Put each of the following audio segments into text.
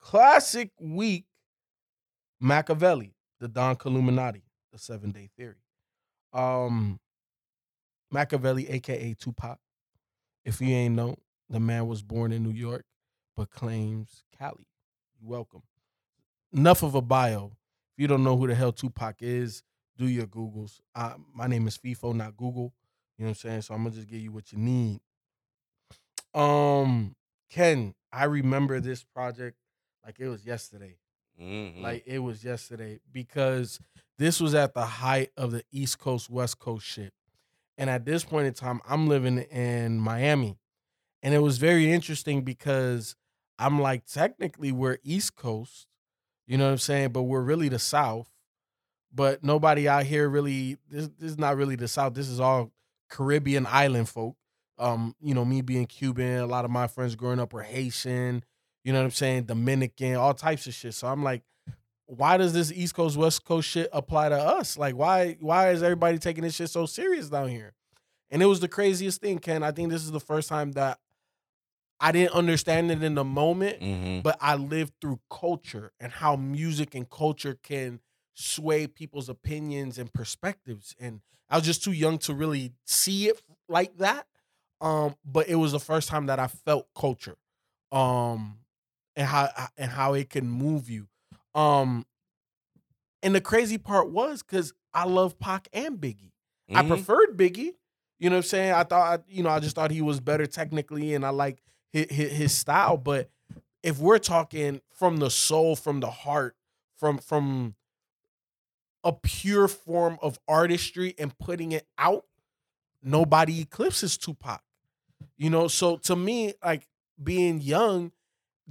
Classic week, Makaveli, the Don Killuminati, the seven day theory. Um, Makaveli, aka Tupac. If you ain't know, the man was born in New York, but claims Cali. Welcome. Enough of a bio. If you don't know who the hell Tupac is, do your Googles. My name is FIFO, not Google. You know what I'm saying? So I'm gonna just give you what you need. Um, Ken, I remember this project like it was yesterday. Mhm. Like it was yesterday because this was at the height of the East Coast West Coast shit. And at this point in time, I'm living in Miami. And it was very interesting because I'm like, technically, we're East Coast, you know what I'm saying? But we're really the South. But nobody out here really, this, this is not really the South. This is all Caribbean island folk. Um, you know, me being Cuban, a lot of my friends growing up were Haitian, you know what I'm saying, Dominican, all types of shit. So I'm like, why does this East Coast West Coast shit apply to us? Like, why why is everybody taking this shit so serious down here? And it was the craziest thing, Ken. I think this is the first time that I didn't understand it in the moment, Mhm. but I lived through culture and how music and culture can sway people's opinions and perspectives. And I was just too young to really see it like that. Um, but it was the first time that I felt culture. Um, and how and how it can move you. Um, and the crazy part was because I love Pac and Biggie. I Mhm. preferred Biggie. You know what I'm saying? I thought, you know, I just thought he was better technically, and I like his, his, his style. But if we're talking from the soul, from the heart, from from a pure form of artistry and putting it out, nobody eclipses Tupac. You know, so to me, like being young,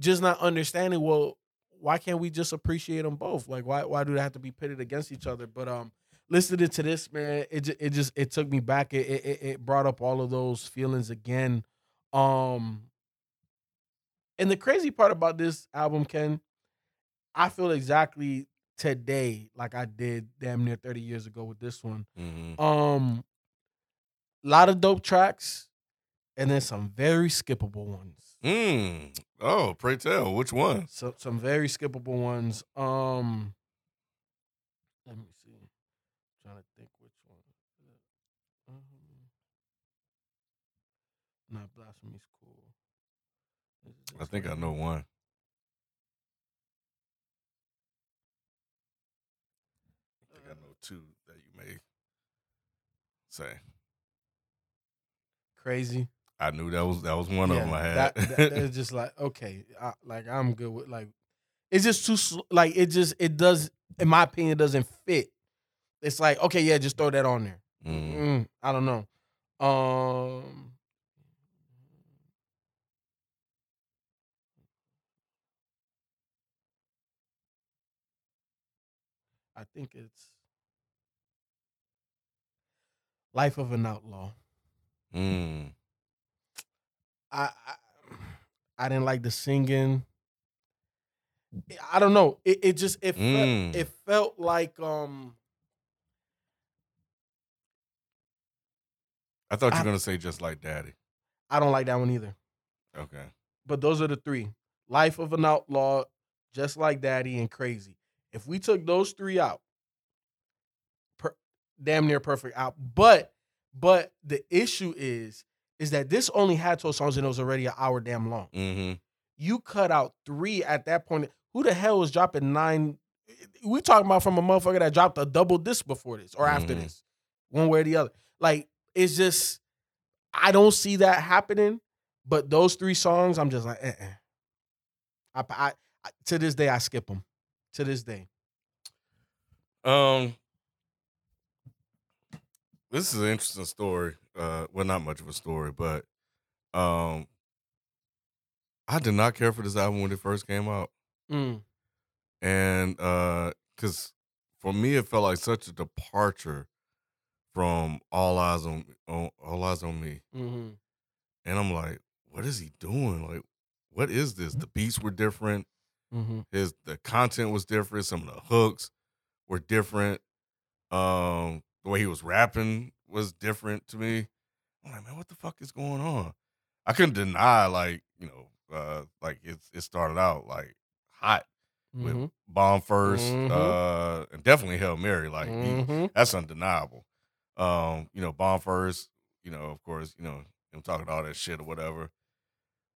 just not understanding, well, why can't we just appreciate them both? Like, why why do they have to be pitted against each other? But um, listening to this, man, it ju- it just it took me back. It it, it brought up all of those feelings again. Um, and the crazy part about this album, Ken, I feel exactly today like I did damn near thirty years ago with this one. Mhm. Um, a lot of dope tracks, and then some very skippable ones. Mm. Oh, pray tell, which one? So some very skippable ones. Um, let me see. trying to think which one. Um, not blasphemy's cool. I think I know one. I think I know two that you may say. Crazy. I knew that was that was one of them I had. That, that, it's just like okay, I, like I'm good with like. It's just too like it just it does in my opinion doesn't fit. It's like okay, yeah, just throw that on there. Mm. Mm, I don't know. Um, I think it's Life of an Outlaw. Mm. I, I I didn't like the singing. I don't know. It it just it Mm. felt it felt like um I thought you I- were gonna say just like Daddy. I don't like that one either. Okay. But those are the three: Life of an Outlaw, Just Like Daddy, and Crazy. If we took those three out, per, damn near perfect out. But but the issue is is that this only had 12 songs and it was already an hour damn long. Mm-hmm. You cut out three at that point. Who the hell was dropping nine? We talking about from a motherfucker that dropped a double disc before this or after Mhm. this, one way or the other. Like it's just, I don't see that happening. But those three songs, I'm just like, eh, eh. I, I to this day I skip them. To this day, Um, this is an interesting story. Uh, well, not much of a story, but um, I did not care for this album when it first came out, Mm, and uh, because for me it felt like such a departure from All Eyes on, on All Eyes on Me, mhm. and I'm like, what is he doing? Like, what is this? The beats were different. Mm-hmm. his the content was different some of the hooks were different um the way he was rapping was different to me i'm like man what the fuck is going on i couldn't deny like you know uh like it, it started out like hot with Mm-hmm. bomb 1st Mhm. uh and definitely Hail Mary like mm-hmm. that's undeniable um you know bomb first you know of course you know him talking all that shit or whatever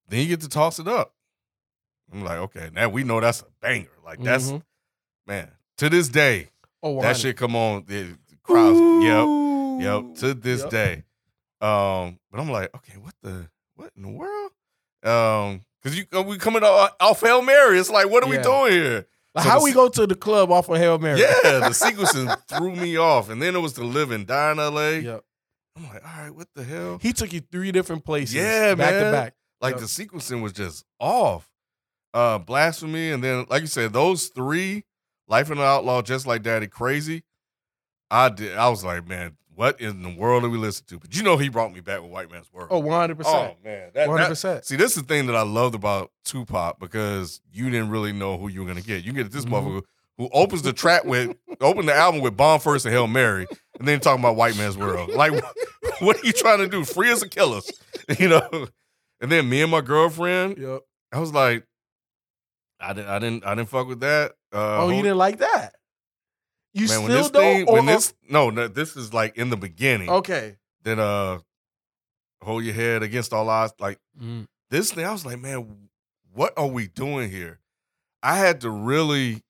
then you get to toss it up i'm like okay now we know that's a banger like that's Mhm. man to this day Oh, that 100. shit come on the the crowds yep Ooh. yep to this Yep. day um but i'm like okay what the what in the world um because you uh, we coming off, off hail mary it's like what are we doing here Like, So how the we go to the club off of Hail Mary? yeah the sequencing threw me off and then it was to live and die in la Yep. i'm like all right what the hell He took you three different places. Yeah, back man. to back. Like Yep. the sequencing was just off. Uh blasphemy, and then like you said, those three, Life in the Outlaw, just like Daddy, crazy. I did. I was like, man, what in the world do we listen to? But you know, he brought me back with White Man's World. Oh, 100 Oh, percent. man, that, One hundred that- percent. see, this is the thing that I loved about Tupac because you didn't really know who you were gonna get. You get this Mhm. motherfucker who opens the track with, open the album with Bomb First and Hail Mary, and then talking about White Man's World. Like, what are you trying to do? Free as a killers, you know? And then me and my girlfriend, Yep. I was like, I didn't, I didn't, I didn't fuck with that. Uh, Oh, you didn't like that? You man, still when this don't? thing, or- when this, no, no, this is like in the beginning. okay. Then, uh, hold your head against all odds. Like Mm. this thing, I was like, man, what are we doing here? I had to really,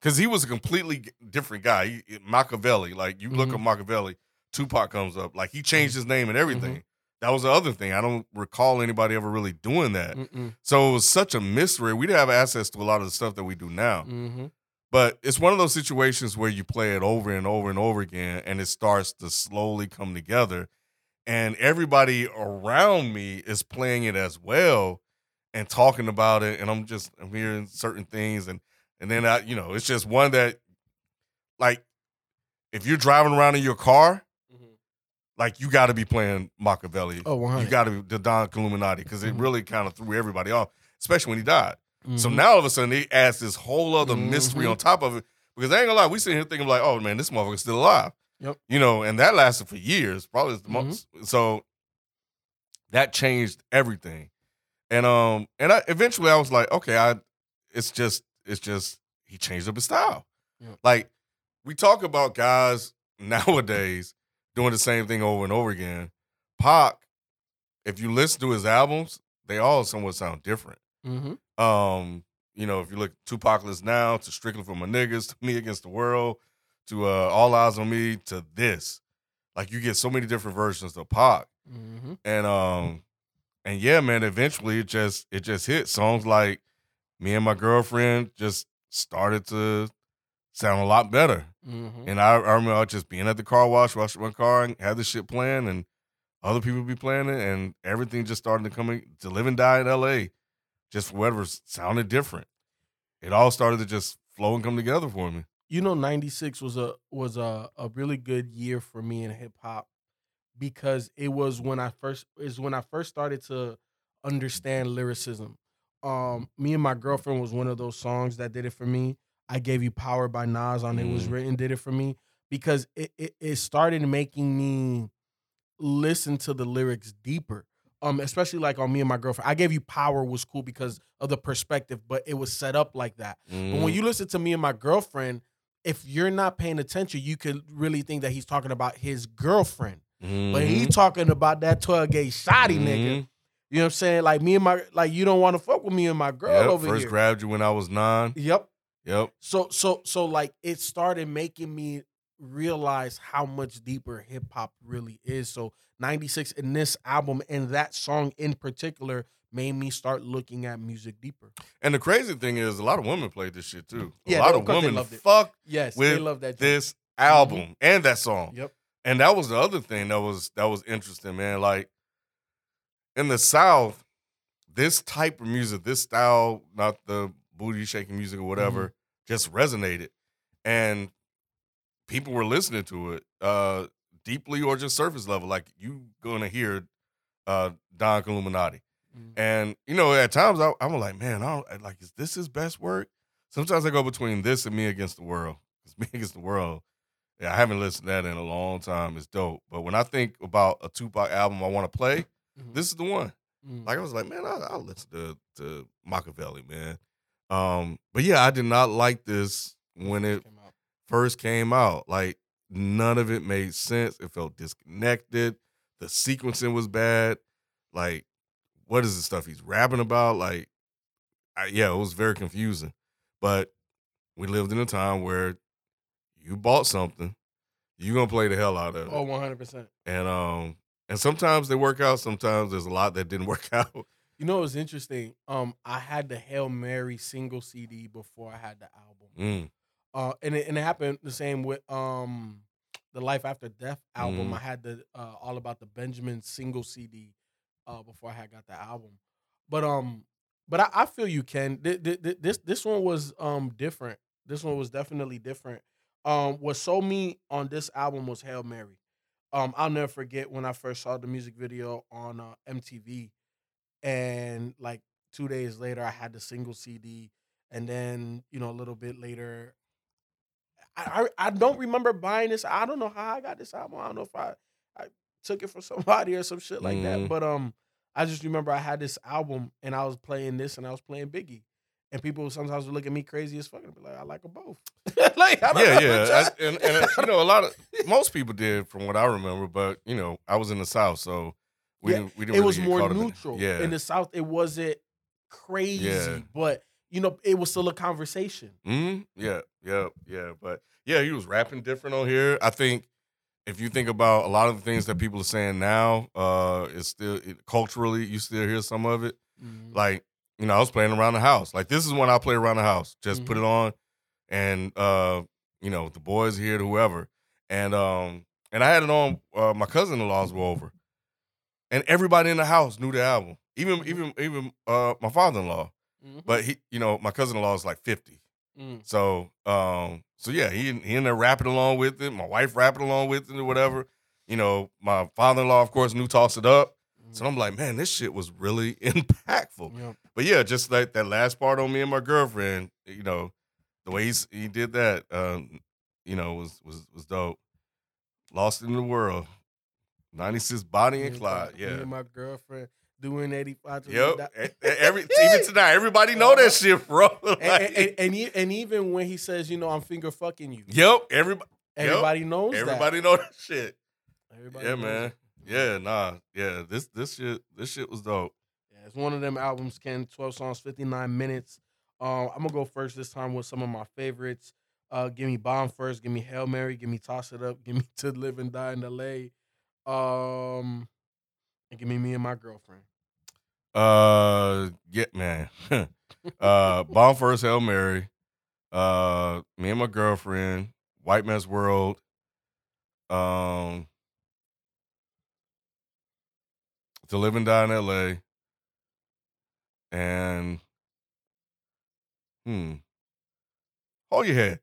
because he was a completely different guy. He, Makaveli, like you look Mhm. at Makaveli, Tupac comes up, like he changed his name and everything. Mm-hmm. That was the other thing. I don't recall anybody ever really doing that. Mm-mm. So it was such a mystery. We didn't have access to a lot of the stuff that we do now. Mm-hmm. But it's one of those situations where you play it over and over and over again, and it starts to slowly come together. And everybody around me is playing it as well and talking about it. And I'm just I'm hearing certain things, and and then I, you know, it's just one that, like, if you're driving around in your car, like you got to be playing Makaveli. Oh, 100. You got to be the Don Killuminati because it Mhm. really kind of threw everybody off, especially when he died. So Mhm. now all of a sudden they adds this whole other mystery Mhm. on top of it. Because I ain't gonna lie, we sitting here thinking like, oh man, this motherfucker's still alive. Yep. You know, and that lasted for years, probably the Mhm. most. So that changed everything. And um, and I eventually I was like, okay, I it's just it's just he changed up his style. Like we talk about guys nowadays doing the same thing over and over again. Pac, if you listen to his albums, they all somewhat sound different. Mhm. Um, you know, if you look Tupac now to Strictly for My Niggas, to Me Against the World, to uh, All Eyes on Me, to this, like you get so many different versions of Pac, Mhm. and um, and yeah, man, eventually it just it just hit songs like Me and My Girlfriend just started to sound a lot better, Mhm. and I, I remember just being at the car wash, washing my car, and had this shit playing, and other people be playing it, and everything just started to come in, to live and die in L.A. Just whatever sounded different. It all started to just flow and come together for me. you know 96 was a was a, a really good year for me in hip hop because it was when I first is when I first started to understand lyricism. Um me and my girlfriend was one of those songs that did it for me. I gave you power by Nas on it was Mm. written did it for me because it, it it started making me listen to the lyrics deeper. Um, especially like on me and my girlfriend. I gave you power was cool because of the perspective, but it was set up like that. But Mm-hmm. when you listen to me and my girlfriend, if you're not paying attention, you could really think that he's talking about his girlfriend. But he Mhm. talking about that 12 gauge shotty nigga. Mhm. You know what I'm saying? Like me and my like you don't want to fuck with me and my girl Yep, over First here. grabbed you when I was nine. Yep. Yep. So so so like it started making me realize how much deeper hip hop really is. So 96 in this album and that song in particular made me start looking at music deeper. And the crazy thing is, a lot of women played this shit too. A Yeah, lot of, of women loved it. fuck Yes, they love that. joint. this album and that song. Yep. And that was the other thing that was that was interesting, man. Like in the South, this type of music, this style, not the booty shaking music or whatever, Mm-hmm. just resonated. And people were listening to it uh deeply or just surface level. Like you gonna hear uh Don Killuminati. Mhm. And you know, at times I, I'm like, man, I don't like is this his best work? Sometimes I go between this and Me Against the World. Because Me Against the World, yeah, I haven't listened to that in a long time. It's dope. But when I think about a Tupac album I want to play, Mhm. this is the one. Mhm. Like I was like, man, I'll, I'll listen to to Makaveli, man. Um, but yeah, I did not like this when it. First came out. Like none of it made sense. It felt disconnected. The sequencing was bad. Like, what is the stuff he's rapping about? Like, I, yeah, it was very confusing. But we lived in a time where you bought something, you're gonna play the hell out of it. Oh, 100%. And um, and sometimes they work out. Sometimes there's a lot that didn't work out. You know what's interesting? Um, I had the Hail Mary single CD before I had the album. Mm, Uh, and it, and it happened the same with um the Life After Death album. Mhm. I had the uh, All About the Benjamin single CD uh before I had got the album. But um, but I, I feel you Ken. Th- th- th- This this one was um different. This one was definitely different. Um, what sold me on this album was Hail Mary. Um, I'll never forget when I first saw the music video on uh, MTV, and like two days later, I had the single CD, and then you know a little bit later, I I, don't remember buying this. I don't know how I got this album. I don't know if I I took it from somebody or some shit like that. Mhm. But um, I just remember I had this album and I was playing this and I was playing Biggie. And people sometimes would look at me crazy as fuck and be like, I like them both. like, I don't yeah, know, yeah. I- and, and you know, a lot of most people did, from what I remember. But you know, I was in the South, so we Yeah, didn't. We didn't. it really was more in neutral. Yeah, In the South, it wasn't crazy, Yeah. but you know, it was still a conversation. hmm Yeah, yeah, yeah. But yeah, he was rapping different on here. I think if you think about a lot of the things that people are saying now, uh, it's still it, culturally you still hear some of it. Mhm. Like you know, I was playing around the house. Like this is when I play around the house. Just put it on, and uh, you know the boys here, whoever, and um, and I had it on. Uh, my cousin-in-laws were over, and everybody in the house knew the album. Even even even uh, my father-in-law. Mhm. But he, you know, my cousin-in-law is like fifty. Mm. So, um, so yeah, he he in there rapping along with it. My wife rapping along with it or whatever. You know, my father-in-law, of course, knew toss it up. So I'm like, man, this shit was really impactful. Yep. But yeah, just like that last part on me and my girlfriend, you know, the way he's, he did that, um, you know, was was was dope. Lost in the world, '96 Bonnie and and Clyde. my- me Yeah. and my girlfriend doing 85 to Yep. Every even tonight, everybody know that shit, bro. and, Like, and, and, and, even when he says, you know, I'm finger fucking you, yep. Everybody, everybody knows everybody know that shit. Everybody Yeah, man. Yeah, nah. Yeah, this this shit this shit was dope. Yeah, it's one of them albums, Ken. 12 songs, 59 minutes. Um, I'm gonna go first this time with some of my favorites. Uh, give me Bomb first. Give me Hail Mary. Give me Toss It Up. Give me To Live and Die in L.A. Um, and give me Me and My Girlfriend. Uh, yeah, man. uh, bomb first, Hail Mary. Uh, me and my girlfriend, White Man's World. Um, to live and die in L.A. And hmm, hold your head.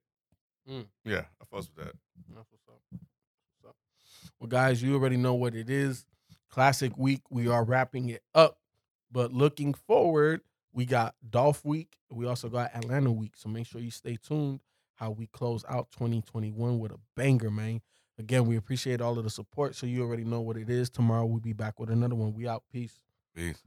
Mm. Yeah, I fuss with that. That's what's up. What's up. Well, guys, you already know what it is. Classic week. We are wrapping it up. But looking forward, we got Dolph Week. We also got Atlanta Week. So make sure you stay tuned how we close out 2021 with a banger, man. Again, we appreciate all of the support. So you already know what it is. Tomorrow we'll be back with another one. We out. Peace. Peace.